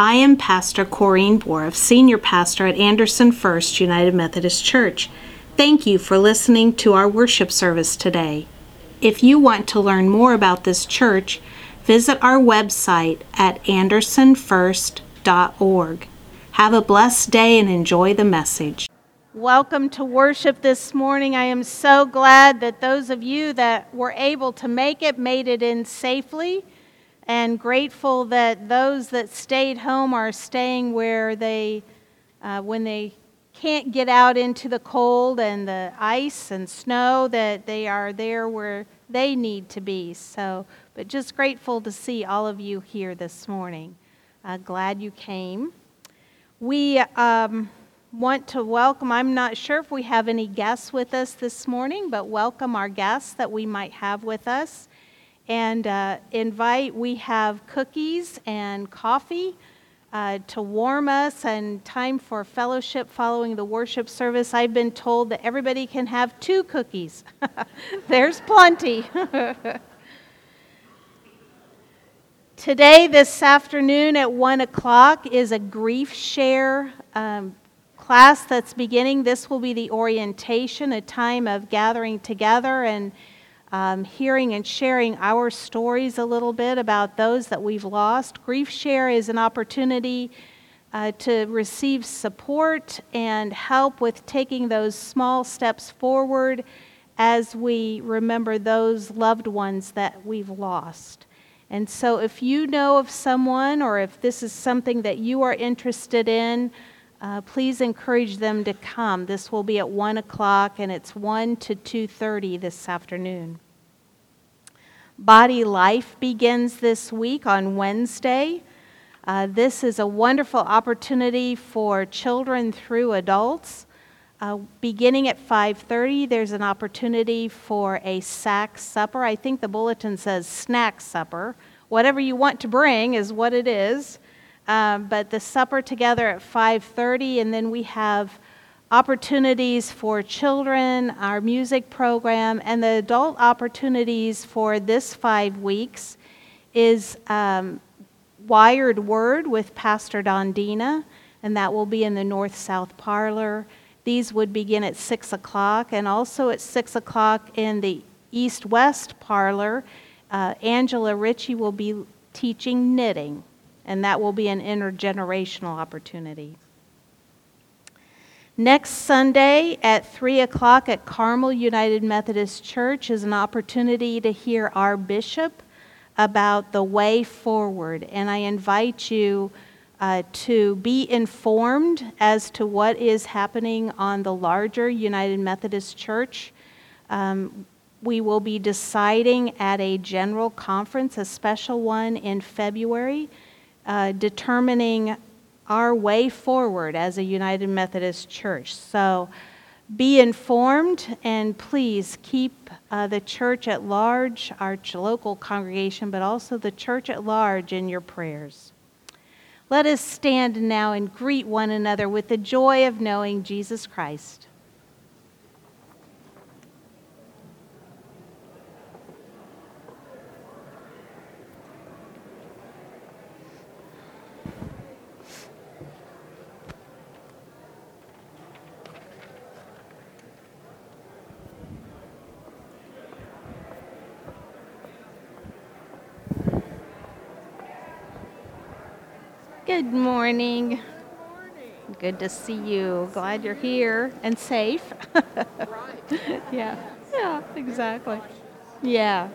I am Pastor Corrine Boroff, Senior Pastor at Anderson First United Methodist Church. Thank you for listening to our worship service today. If you want to learn more about this church, visit our website at andersonfirst.org. Have a blessed day and enjoy the message. Welcome to worship this morning. I am so glad that those of you that were able to make it made it in safely and grateful that those that stayed home are staying where they, uh, when they can't get out into the cold and the ice and snow, that they are there where they need to be. So, but just grateful to see all of you here this morning. Uh, glad you came. We um, want to welcome, I'm not sure if we have any guests with us this morning, but welcome our guests that we might have with us and uh, invite. We have cookies and coffee uh, to warm us and time for fellowship following the worship service. I've been told that everybody can have two cookies. There's plenty. Today, this afternoon at 1 o'clock, is a grief share um, class that's beginning. This will be the orientation, a time of gathering together and um, hearing and sharing our stories a little bit about those that we've lost. Grief Share is an opportunity uh, to receive support and help with taking those small steps forward as we remember those loved ones that we've lost. And so, if you know of someone or if this is something that you are interested in, uh, please encourage them to come. This will be at 1 o'clock and it's 1 to 2.30 this afternoon. Body Life begins this week on Wednesday. Uh, this is a wonderful opportunity for children through adults. Uh, beginning at 5.30 there's an opportunity for a sack supper i think the bulletin says snack supper whatever you want to bring is what it is um, but the supper together at 5.30 and then we have opportunities for children our music program and the adult opportunities for this five weeks is um, wired word with pastor Don Dina, and that will be in the north south parlor. These would begin at 6 o'clock and also at 6 o'clock in the east west parlor uh, angela ritchie will be teaching knitting and that will be an intergenerational opportunity. Next Sunday at 3 o'clock at Carmel United Methodist Church is an opportunity to hear our bishop about the way forward. And I invite you uh, to be informed as to what is happening on the larger United Methodist Church. Um, we will be deciding at a general conference, a special one in February, uh, determining our way forward as a United Methodist Church. So be informed and please keep uh, the church at large, our local congregation, but also the church at large in your prayers. Let us stand now and greet one another with the joy of knowing Jesus Christ. Good morning. Good to see you. Glad you're here and safe. right. yeah. Yeah, exactly. Yeah.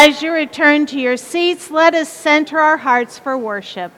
As you return to your seats, let us center our hearts for worship.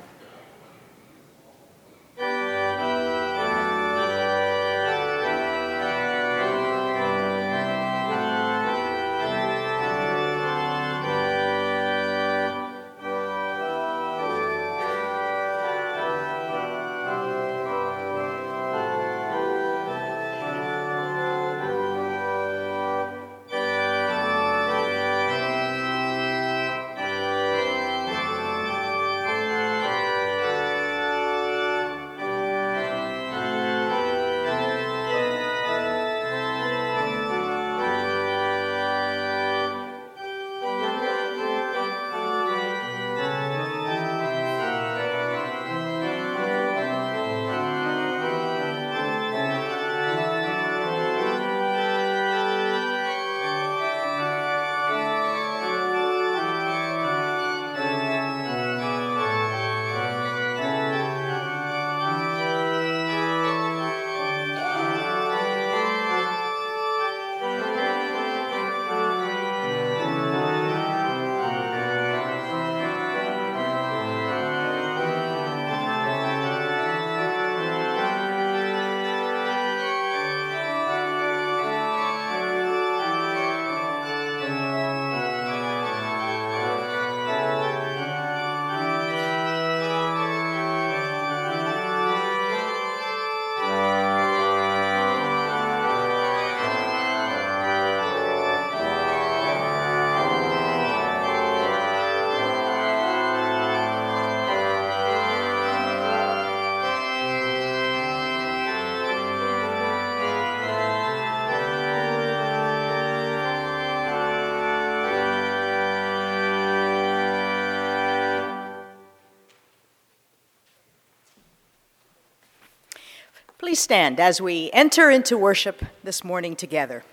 Please stand as we enter into worship this morning together.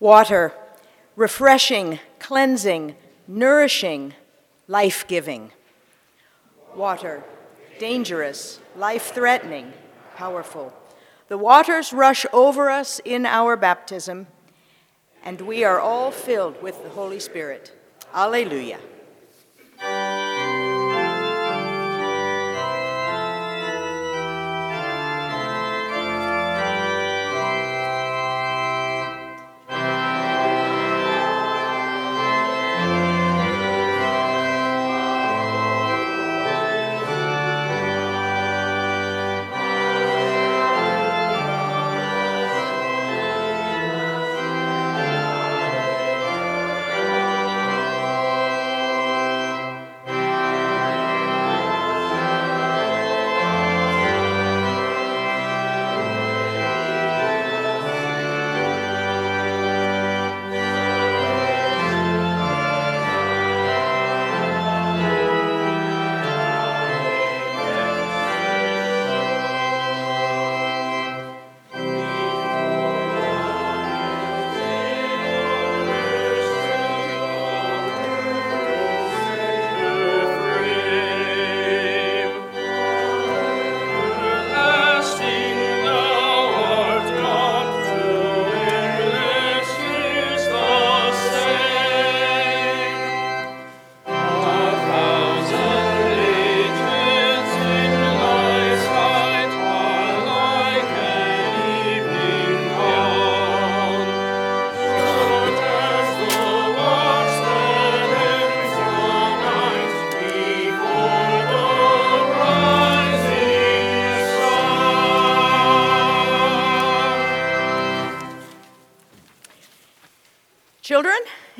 Water, refreshing, cleansing, nourishing, life giving. Water, dangerous, life threatening, powerful. The waters rush over us in our baptism, and we are all filled with the Holy Spirit. Alleluia.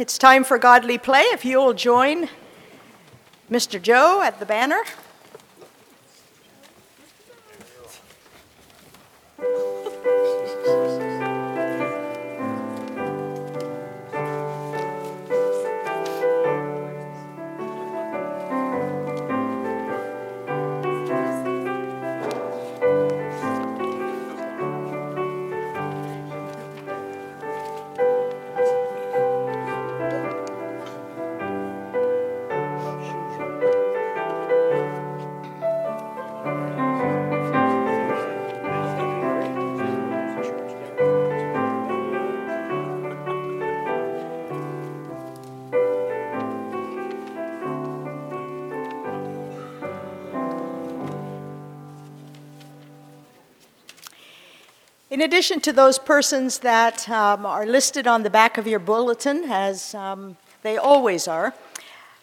It's time for godly play. If you will join Mr. Joe at the banner. Addition to those persons that um, are listed on the back of your bulletin, as um, they always are,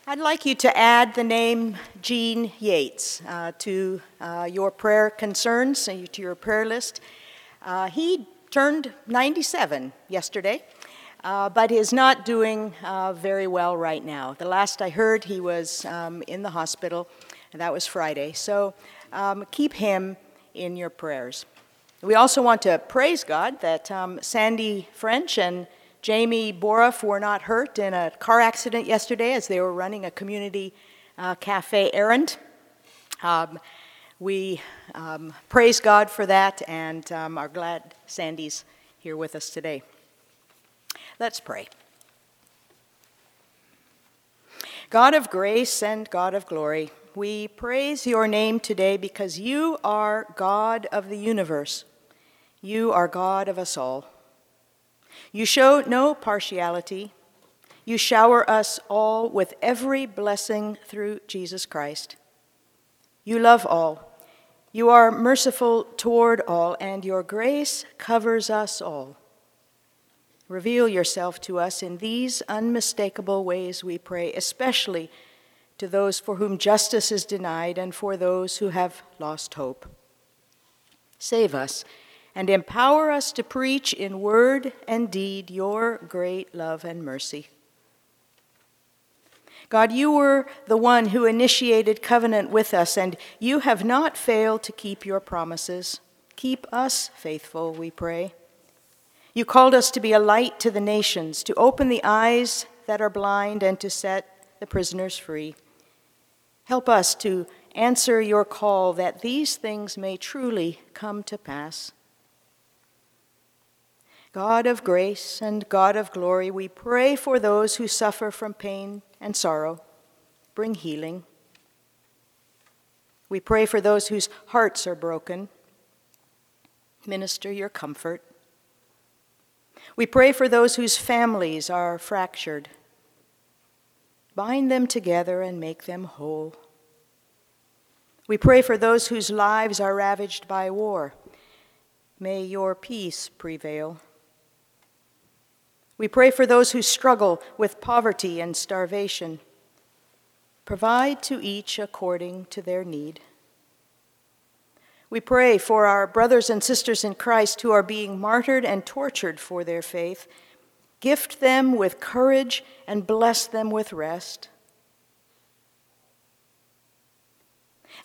I'd like you to add the name Gene Yates uh, to uh, your prayer concerns, uh, to your prayer list. Uh, he turned 97 yesterday, uh, but is not doing uh, very well right now. The last I heard, he was um, in the hospital, and that was Friday. So um, keep him in your prayers. We also want to praise God that um, Sandy French and Jamie Boroff were not hurt in a car accident yesterday as they were running a community uh, cafe errand. Um, we um, praise God for that and um, are glad Sandy's here with us today. Let's pray. God of grace and God of glory, we praise your name today because you are God of the universe. You are God of us all. You show no partiality. You shower us all with every blessing through Jesus Christ. You love all. You are merciful toward all, and your grace covers us all. Reveal yourself to us in these unmistakable ways, we pray, especially to those for whom justice is denied and for those who have lost hope. Save us and empower us to preach in word and deed your great love and mercy. God, you were the one who initiated covenant with us, and you have not failed to keep your promises. Keep us faithful, we pray. You called us to be a light to the nations, to open the eyes that are blind, and to set the prisoners free. Help us to answer your call that these things may truly come to pass. God of grace and God of glory, we pray for those who suffer from pain and sorrow. Bring healing. We pray for those whose hearts are broken. Minister your comfort. We pray for those whose families are fractured. Bind them together and make them whole. We pray for those whose lives are ravaged by war. May your peace prevail. We pray for those who struggle with poverty and starvation. Provide to each according to their need. We pray for our brothers and sisters in Christ who are being martyred and tortured for their faith. Gift them with courage and bless them with rest.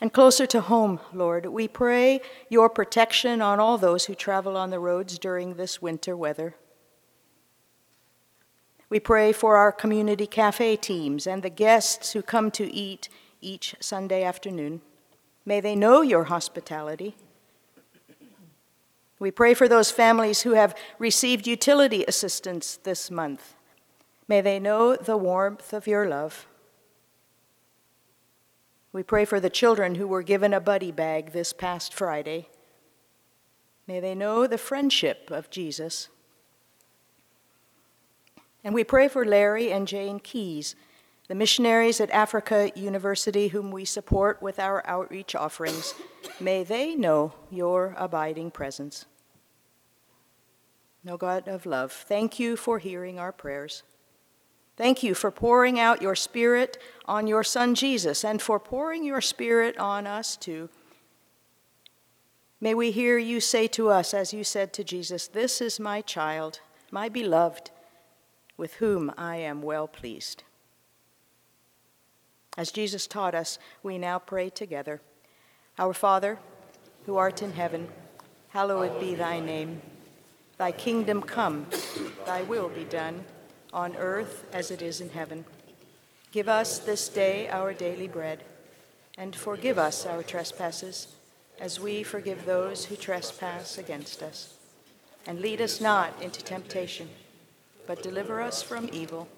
And closer to home, Lord, we pray your protection on all those who travel on the roads during this winter weather. We pray for our community cafe teams and the guests who come to eat each Sunday afternoon. May they know your hospitality. We pray for those families who have received utility assistance this month. May they know the warmth of your love. We pray for the children who were given a buddy bag this past Friday. May they know the friendship of Jesus. And we pray for Larry and Jane Keys, the missionaries at Africa University, whom we support with our outreach offerings. May they know your abiding presence. No God of love, thank you for hearing our prayers. Thank you for pouring out your Spirit on your Son Jesus and for pouring your Spirit on us too. May we hear you say to us, as you said to Jesus, This is my child, my beloved with whom I am well pleased. As Jesus taught us, we now pray together. Our Father, who art in heaven, hallowed be thy name. Thy kingdom come, thy will be done, on earth as it is in heaven. Give us this day our daily bread, and forgive us our trespasses, as we forgive those who trespass against us. And lead us not into temptation but deliver us from evil.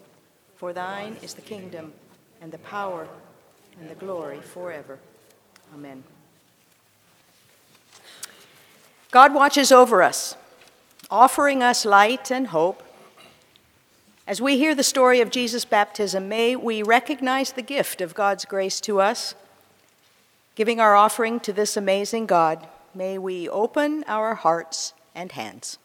For thine is the kingdom, and the power, and the glory forever. Amen. God watches over us, offering us light and hope. As we hear the story of Jesus' baptism, may we recognize the gift of God's grace to us, giving our offering to this amazing God. May we open our hearts and hands.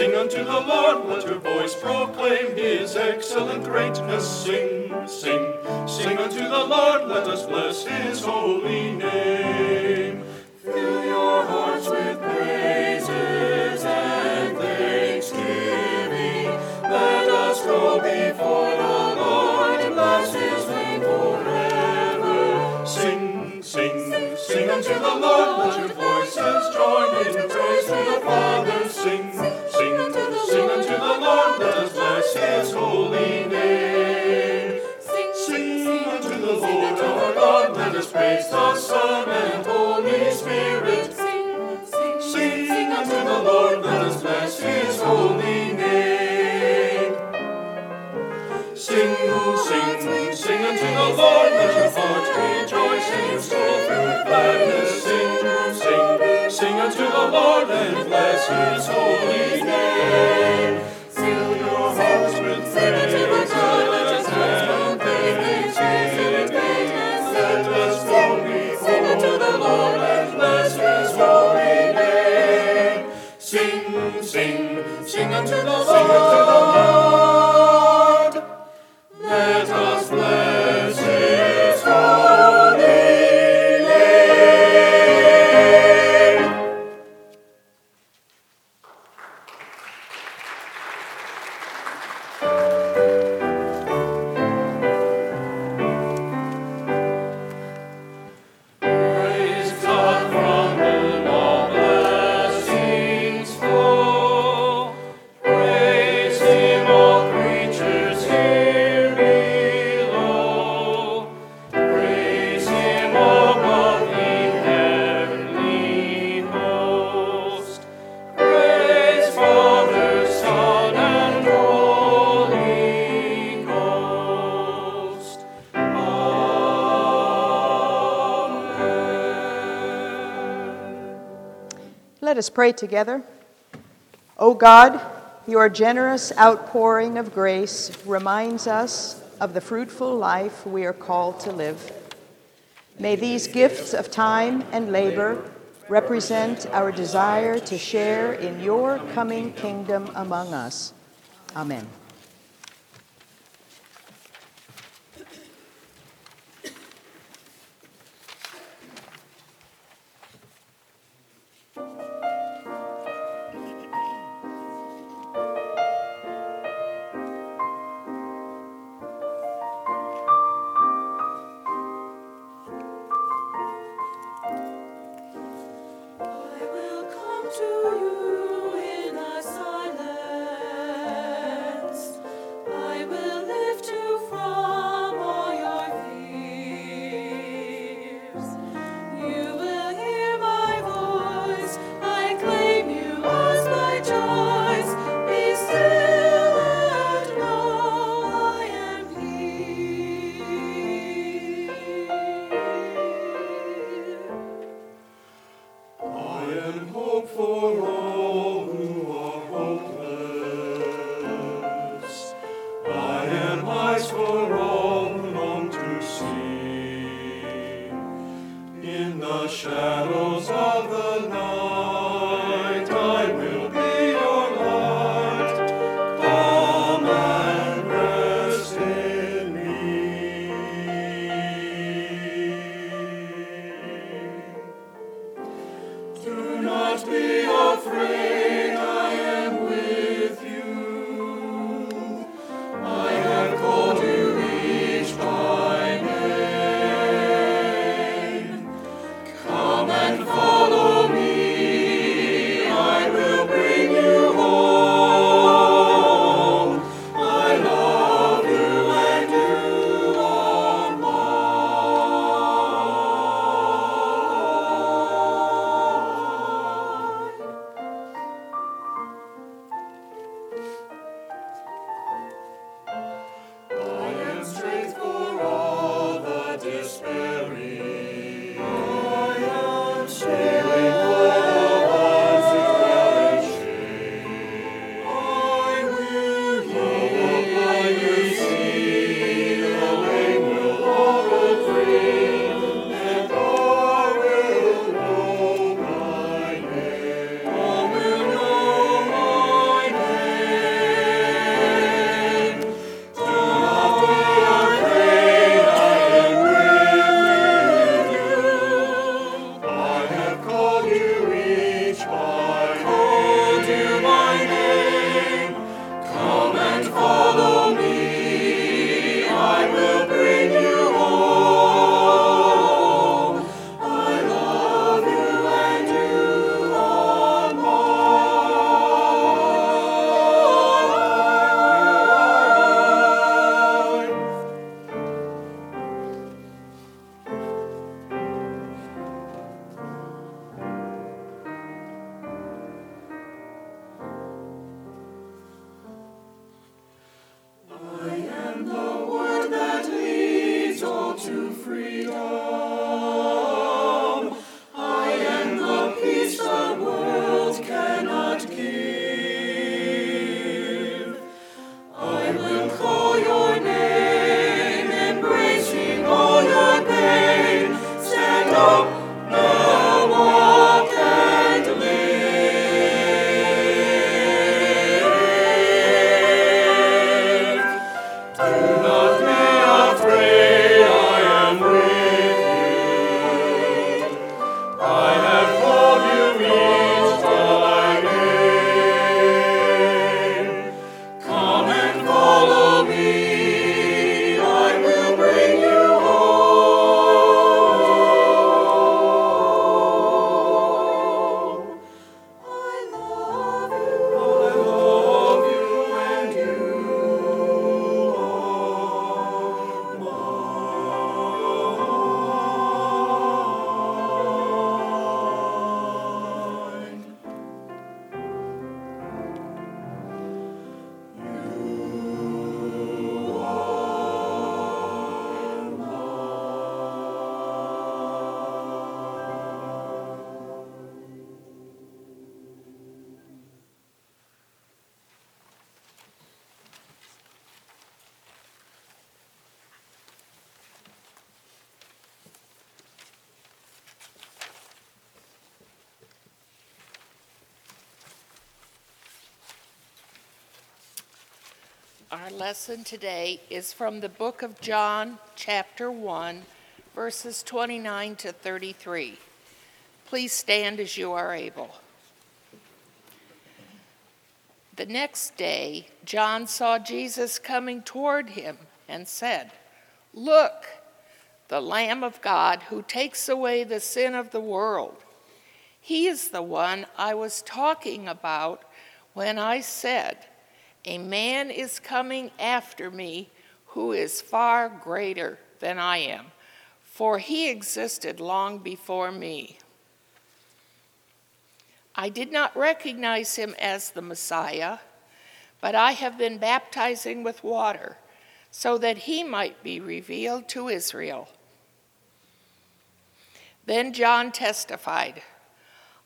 Sing unto the Lord, let your voice proclaim his excellent greatness. Sing, sing, sing unto the Lord, let us bless his holy name. our God, let us praise the Son and Holy Spirit. Sing, sing, sing, unto the Lord, let us bless his holy name. Sing, sing, sing unto the Lord, let your and your soul. Sing, sing, sing unto the Lord, and bless his holy name. us pray together. O oh God, your generous outpouring of grace reminds us of the fruitful life we are called to live. May these gifts of time and labor represent our desire to share in your coming kingdom among us. Amen. Our lesson today is from the book of John, chapter 1, verses 29 to 33. Please stand as you are able. The next day, John saw Jesus coming toward him and said, Look, the Lamb of God who takes away the sin of the world. He is the one I was talking about when I said, A man is coming after me who is far greater than I am, for he existed long before me. I did not recognize him as the Messiah, but I have been baptizing with water so that he might be revealed to Israel. Then John testified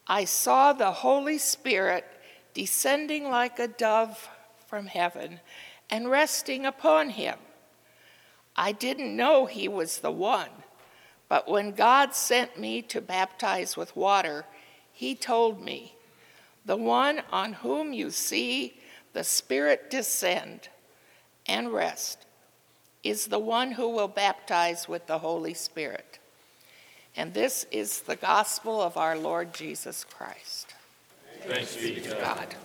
I saw the Holy Spirit descending like a dove from heaven and resting upon him. I didn't know he was the one, but when God sent me to baptize with water, he told me, The one on whom you see the Spirit descend and rest is the one who will baptize with the Holy Spirit. And this is the gospel of our Lord Jesus Christ. Thanks be to God. God.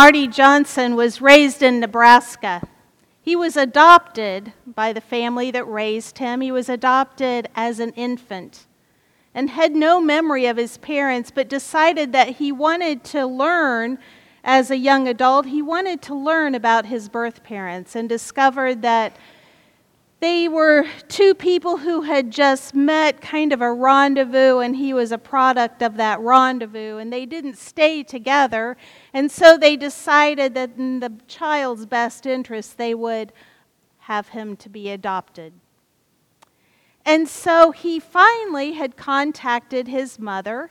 Marty Johnson was raised in Nebraska. He was adopted by the family that raised him. He was adopted as an infant and had no memory of his parents, but decided that he wanted to learn as a young adult. He wanted to learn about his birth parents and discovered that they were two people who had just met, kind of a rendezvous, and he was a product of that rendezvous, and they didn't stay together. And so they decided that in the child's best interest, they would have him to be adopted. And so he finally had contacted his mother,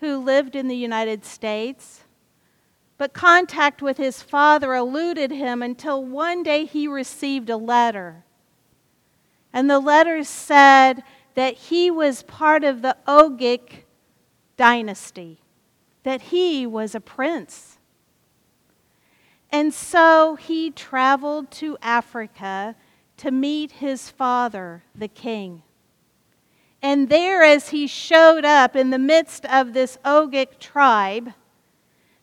who lived in the United States. But contact with his father eluded him until one day he received a letter. And the letter said that he was part of the Ogic dynasty, that he was a prince. And so he traveled to Africa to meet his father, the king. And there, as he showed up in the midst of this Ogic tribe,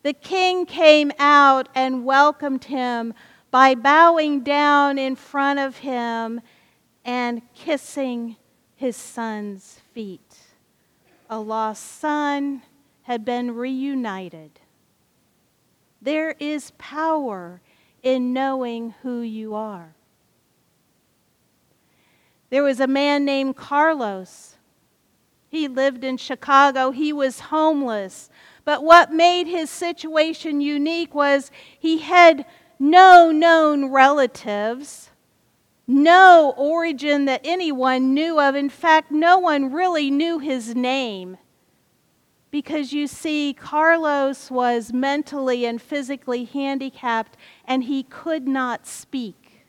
the king came out and welcomed him by bowing down in front of him and kissing his son's feet. A lost son had been reunited. There is power in knowing who you are. There was a man named Carlos. He lived in Chicago. He was homeless. But what made his situation unique was he had no known relatives, no origin that anyone knew of. In fact, no one really knew his name. Because you see, Carlos was mentally and physically handicapped and he could not speak.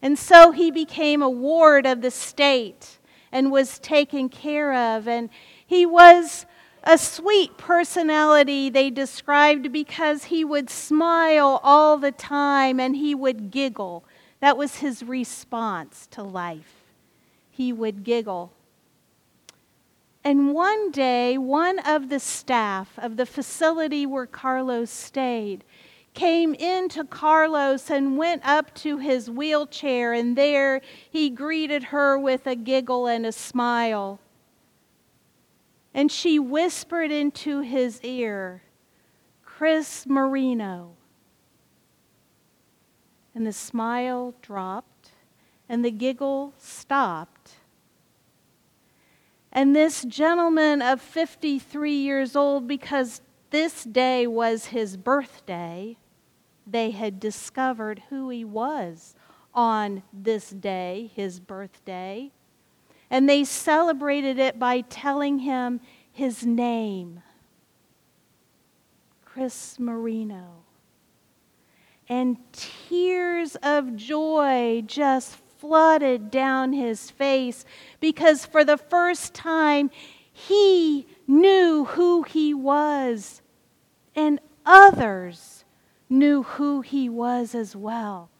And so he became a ward of the state and was taken care of. And he was a sweet personality, they described, because he would smile all the time and he would giggle. That was his response to life. He would giggle. And one day, one of the staff of the facility where Carlos stayed came into Carlos and went up to his wheelchair, and there he greeted her with a giggle and a smile. And she whispered into his ear, Chris Marino. And the smile dropped, and the giggle stopped. And this gentleman of 53 years old, because this day was his birthday, they had discovered who he was on this day, his birthday. And they celebrated it by telling him his name Chris Marino. And tears of joy just flooded down his face because for the first time he knew who he was, and others knew who he was as well.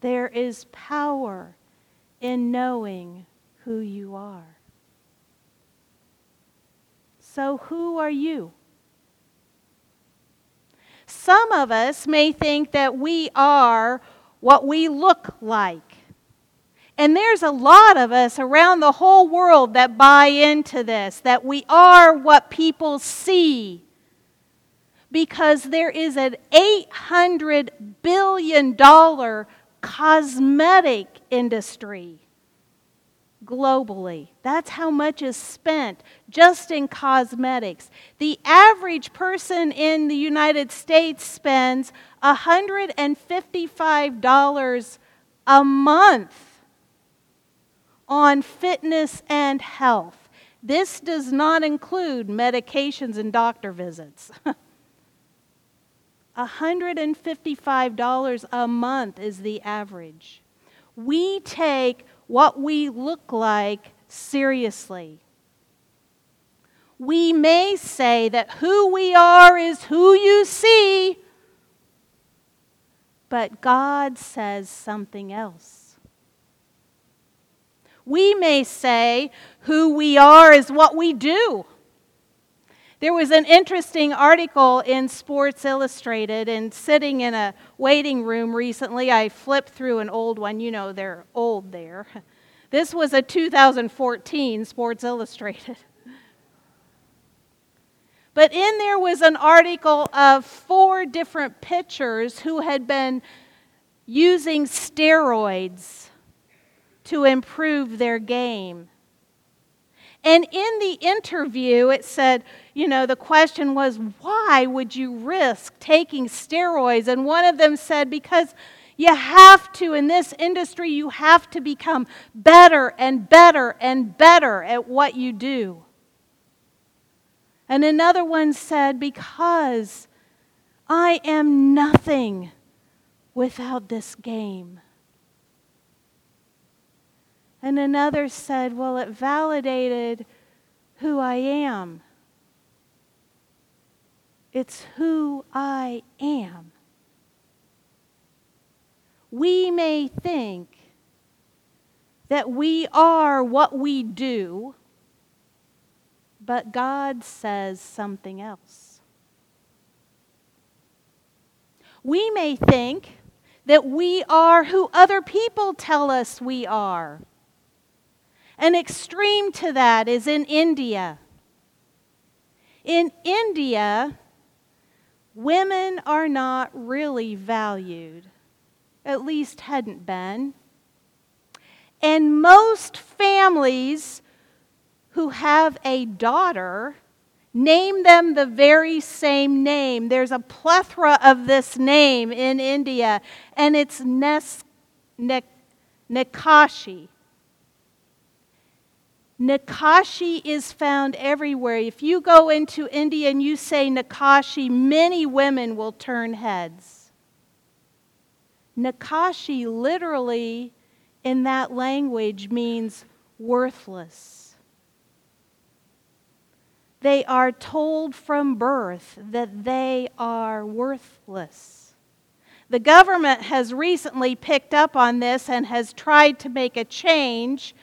There is power in knowing who you are. So, who are you? Some of us may think that we are what we look like. And there's a lot of us around the whole world that buy into this, that we are what people see. Because there is an $800 billion cosmetic industry globally. That's how much is spent just in cosmetics. The average person in the United States spends $155 a month on fitness and health. This does not include medications and doctor visits. $155 a month is the average. We take what we look like seriously. We may say that who we are is who you see, but God says something else. We may say who we are is what we do. There was an interesting article in Sports Illustrated, and sitting in a waiting room recently, I flipped through an old one. You know, they're old there. This was a 2014 Sports Illustrated. But in there was an article of four different pitchers who had been using steroids to improve their game. And in the interview, it said, you know, the question was, why would you risk taking steroids? And one of them said, because you have to, in this industry, you have to become better and better and better at what you do. And another one said, because I am nothing without this game. And another said, Well, it validated who I am. it's who I am. We may think that we are what we do, but God says something else. We may think that we are who other people tell us we are. An extreme to that is in India. In India, women are not really valued, at least hadn't been. And most families who have a daughter name them the very same name. There's a plethora of this name in India, and it's Nes- ne- Nakashi. Nakashi is found everywhere. If you go into India and you say Nakashi, many women will turn heads. Nakashi literally in that language means worthless. They are told from birth that they are worthless. The government has recently picked up on this and has tried to make a change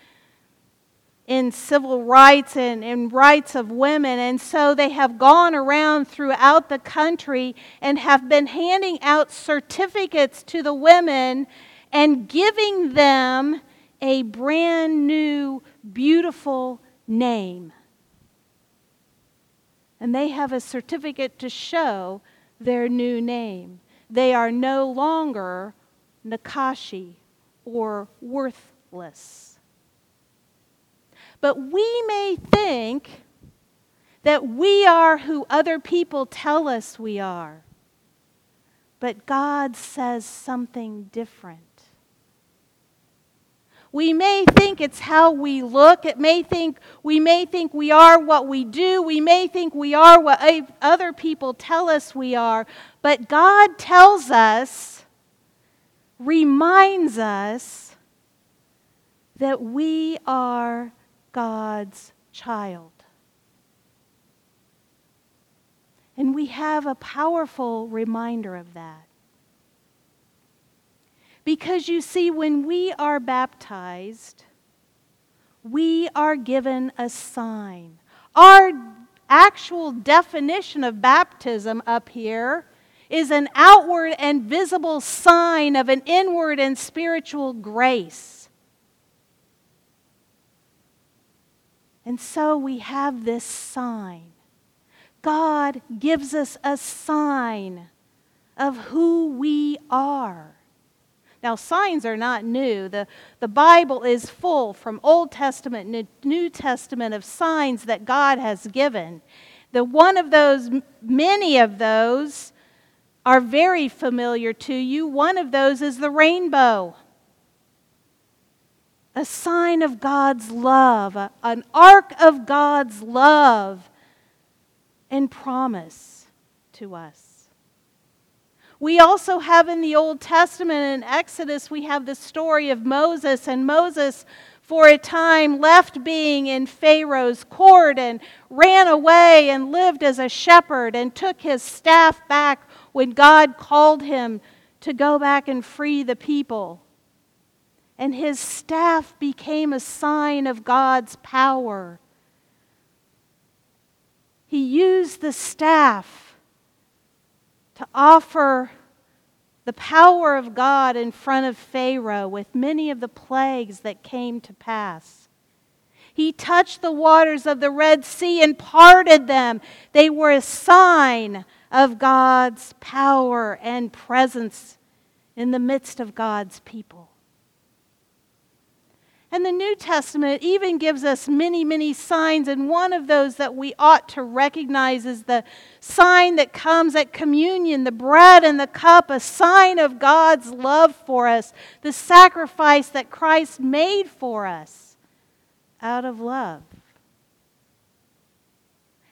in civil rights and in rights of women. And so they have gone around throughout the country and have been handing out certificates to the women and giving them a brand new, beautiful name. And they have a certificate to show their new name. They are no longer Nakashi or worthless. But we may think that we are who other people tell us we are. But God says something different. We may think it's how we look. It may think we may think we are what we do. We may think we are what other people tell us we are. But God tells us, reminds us that we are God's child. And we have a powerful reminder of that. Because you see, when we are baptized, we are given a sign. Our actual definition of baptism up here is an outward and visible sign of an inward and spiritual grace. And so we have this sign. God gives us a sign of who we are. Now, signs are not new. The, the Bible is full from Old Testament and New Testament of signs that God has given. The one of those, many of those, are very familiar to you. One of those is the rainbow, a sign of God's love, an arc of God's love and promise to us. We also have in the Old Testament in Exodus, we have the story of Moses, and Moses, for a time, left being in Pharaoh's court and ran away and lived as a shepherd and took his staff back when God called him to go back and free the people. And his staff became a sign of God's power. He used the staff to offer the power of God in front of Pharaoh with many of the plagues that came to pass. He touched the waters of the Red Sea and parted them. They were a sign of God's power and presence in the midst of God's people. And the New Testament even gives us many, many signs, and one of those that we ought to recognize is the sign that comes at communion the bread and the cup, a sign of God's love for us, the sacrifice that Christ made for us out of love.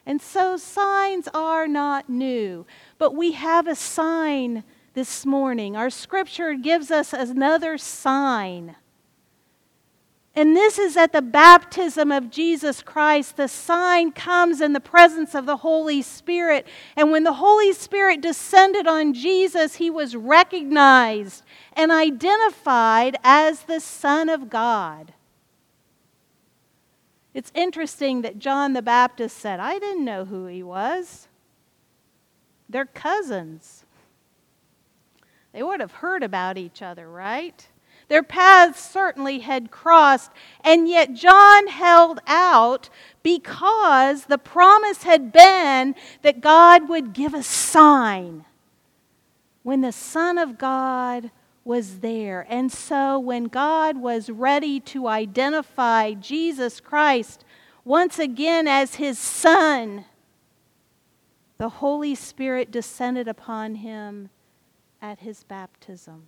And so signs are not new, but we have a sign this morning. Our scripture gives us another sign And this is at the baptism of Jesus Christ. The sign comes in the presence of the Holy Spirit. And when the Holy Spirit descended on Jesus, he was recognized and identified as the Son of God. It's interesting that John the Baptist said, I didn't know who he was. They're cousins. They would have heard about each other, right? Their paths certainly had crossed, and yet John held out because the promise had been that God would give a sign when the Son of God was there. And so when God was ready to identify Jesus Christ once again as his Son, the Holy Spirit descended upon him at his baptism.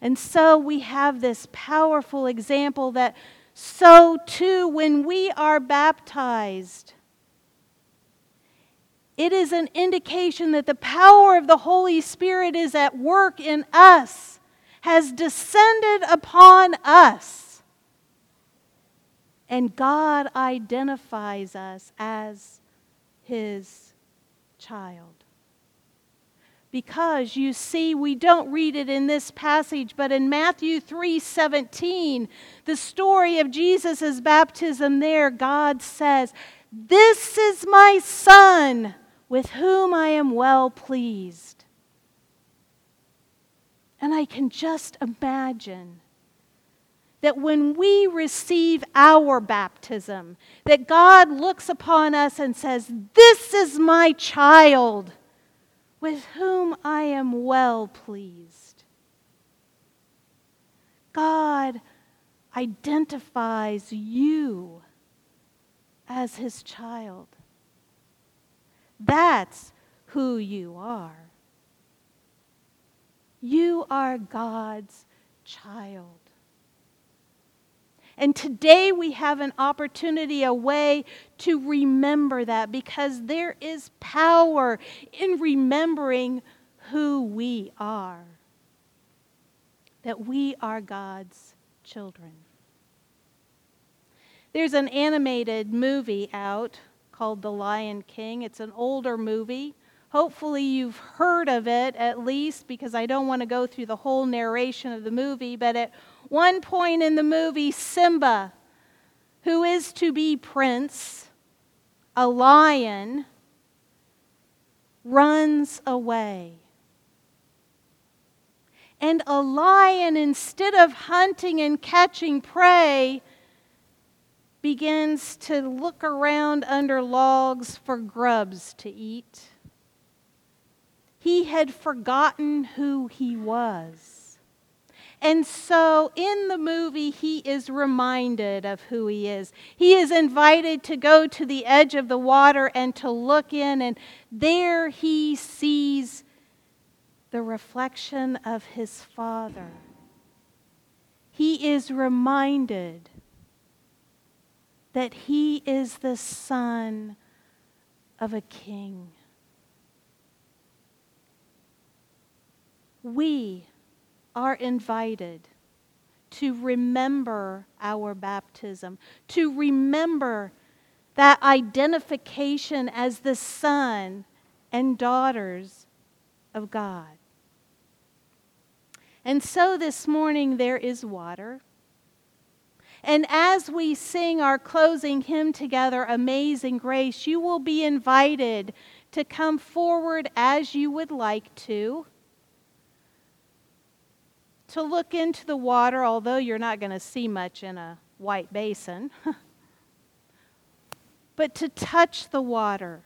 And so we have this powerful example that so too, when we are baptized, it is an indication that the power of the Holy Spirit is at work in us, has descended upon us. And God identifies us as his child because you see we don't read it in this passage but in Matthew 3:17 the story of Jesus' baptism there God says this is my son with whom I am well pleased. And I can just imagine that when we receive our baptism that God looks upon us and says this is my child with whom I am well pleased. God identifies you as his child. That's who you are. You are God's child. And today we have an opportunity, a way to remember that because there is power in remembering who we are. That we are God's children. There's an animated movie out called The Lion King. It's an older movie. Hopefully, you've heard of it at least because I don't want to go through the whole narration of the movie, but at one point in the movie, Simba, who is to be prince, a lion, runs away. And a lion, instead of hunting and catching prey, begins to look around under logs for grubs to eat. He had forgotten who he was. And so in the movie, he is reminded of who he is. He is invited to go to the edge of the water and to look in, and there he sees the reflection of his father. He is reminded that he is the son of a king. We are invited to remember our baptism, to remember that identification as the son and daughters of God. And so this morning there is water. And as we sing our closing hymn together, Amazing Grace, you will be invited to come forward as you would like to to look into the water, although you're not going to see much in a white basin, but to touch the water.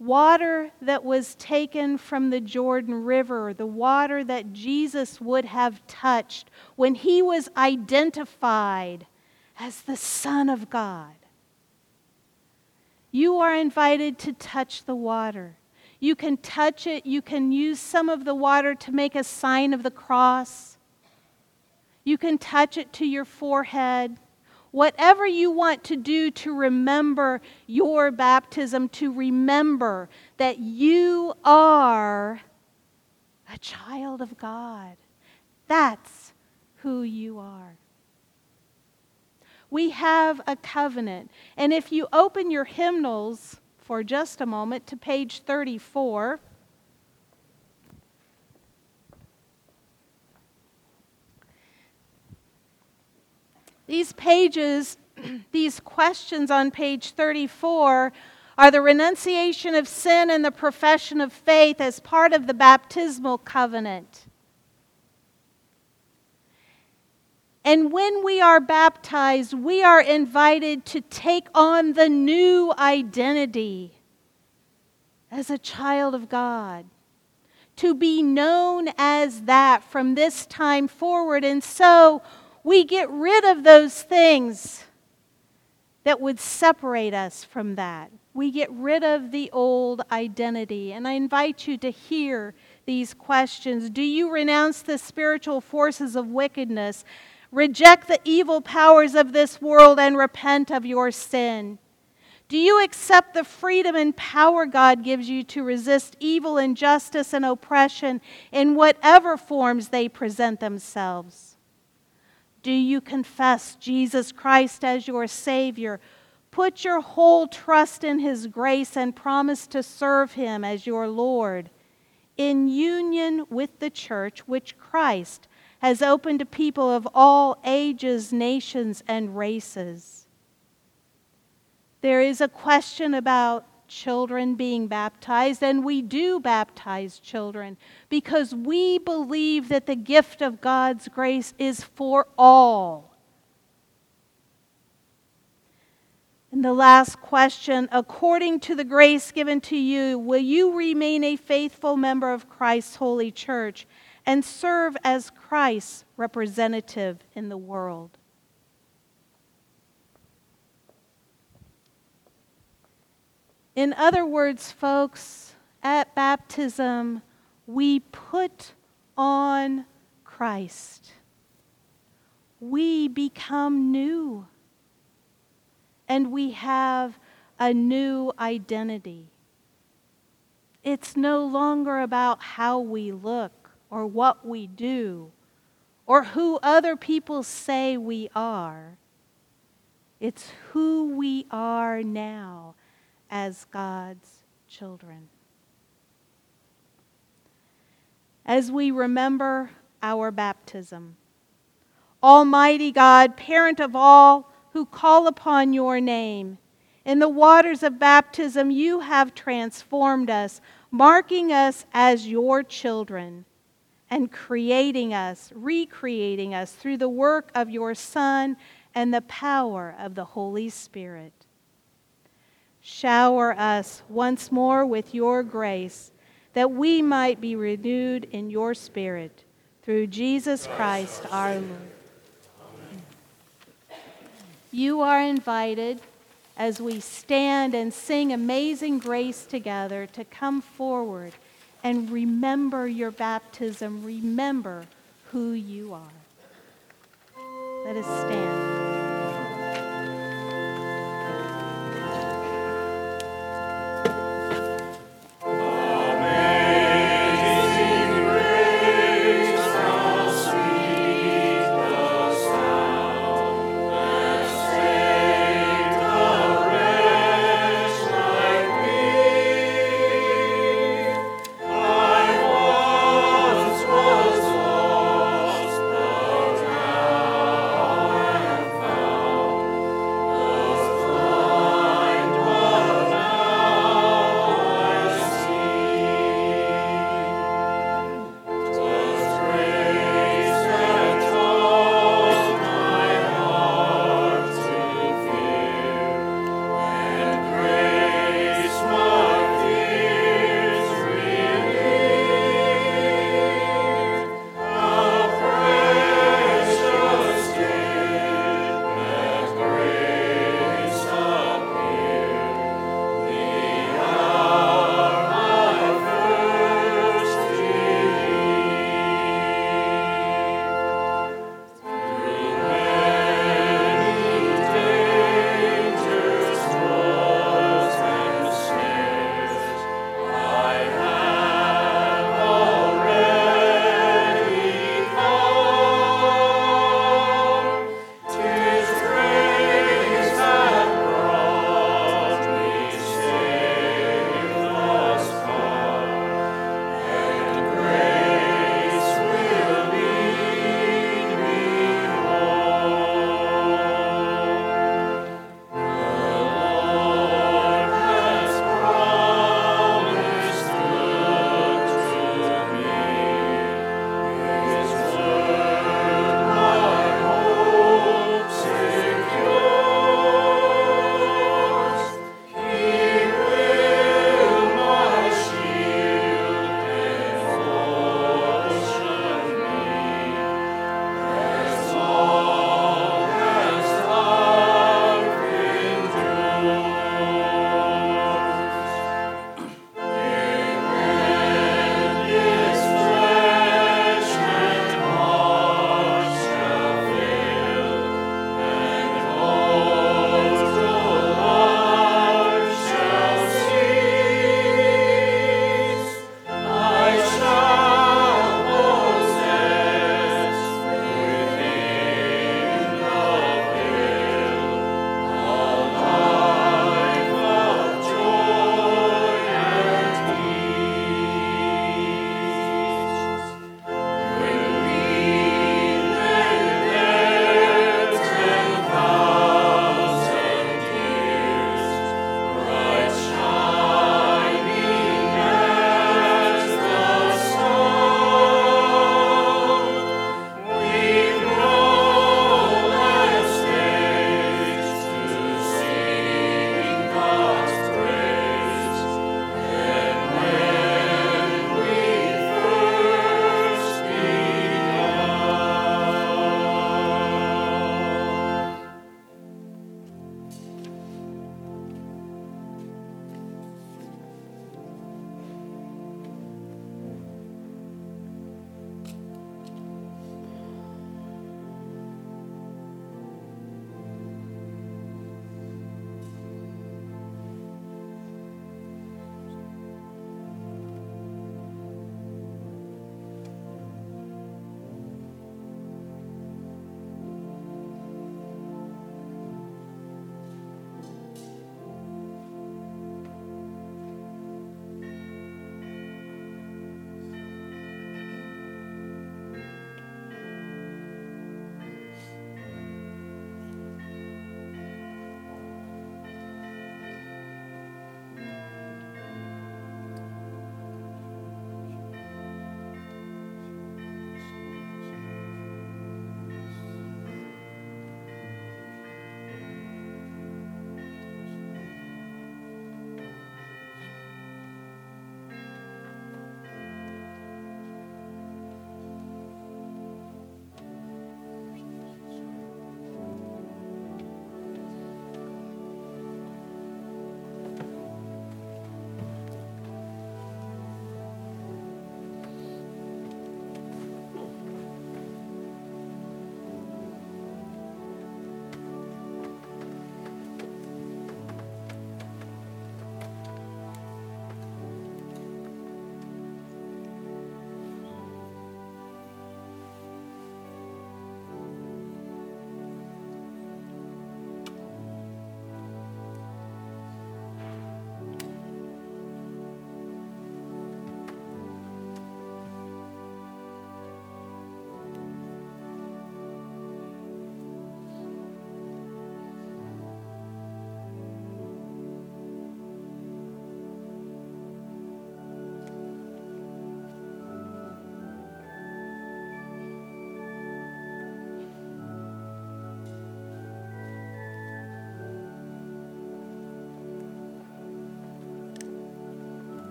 Water that was taken from the Jordan River, the water that Jesus would have touched when he was identified as the Son of God. You are invited to touch the water. You can touch it. You can use some of the water to make a sign of the cross. You can touch it to your forehead. Whatever you want to do to remember your baptism, to remember that you are a child of God. That's who you are. We have a covenant. And if you open your hymnals for just a moment to page 34, these pages, these questions on page 34, are the renunciation of sin and the profession of faith as part of the baptismal covenant. And when we are baptized, we are invited to take on the new identity as a child of God, to be known as that from this time forward. And so we get rid of those things that would separate us from that. We get rid of the old identity. And I invite you to hear these questions Do you renounce the spiritual forces of wickedness? Reject the evil powers of this world and repent of your sin. Do you accept the freedom and power God gives you to resist evil, injustice, and oppression in whatever forms they present themselves? Do you confess Jesus Christ as your Savior? Put your whole trust in His grace and promise to serve Him as your Lord in union with the church which Christ has opened to people of all ages, nations, and races. There is a question about children being baptized, and we do baptize children because we believe that the gift of God's grace is for all. And the last question according to the grace given to you, will you remain a faithful member of Christ's holy church and serve as Christ's representative in the world. In other words, folks, at baptism, we put on Christ. We become new. And we have a new identity. It's no longer about how we look or what we do or who other people say we are. It's who we are now as God's children. As we remember our baptism, Almighty God, parent of all who call upon your name, in the waters of baptism you have transformed us, marking us as your children and creating us, recreating us through the work of your Son and the power of the Holy Spirit. Shower us once more with your grace that we might be renewed in your spirit through Jesus Christ our Lord. You are invited as we stand and sing Amazing Grace together to come forward and remember your baptism. Remember who you are. Let us stand.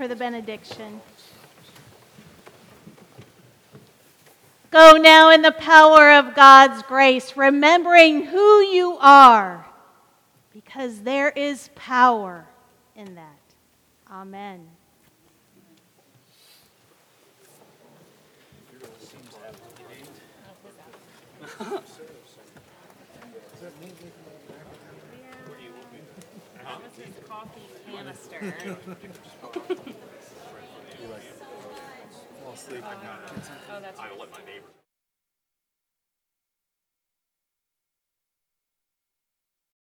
For the benediction. Go now in the power of God's grace, remembering who you are, because there is power in that. Amen. Oh, I will let my neighbor.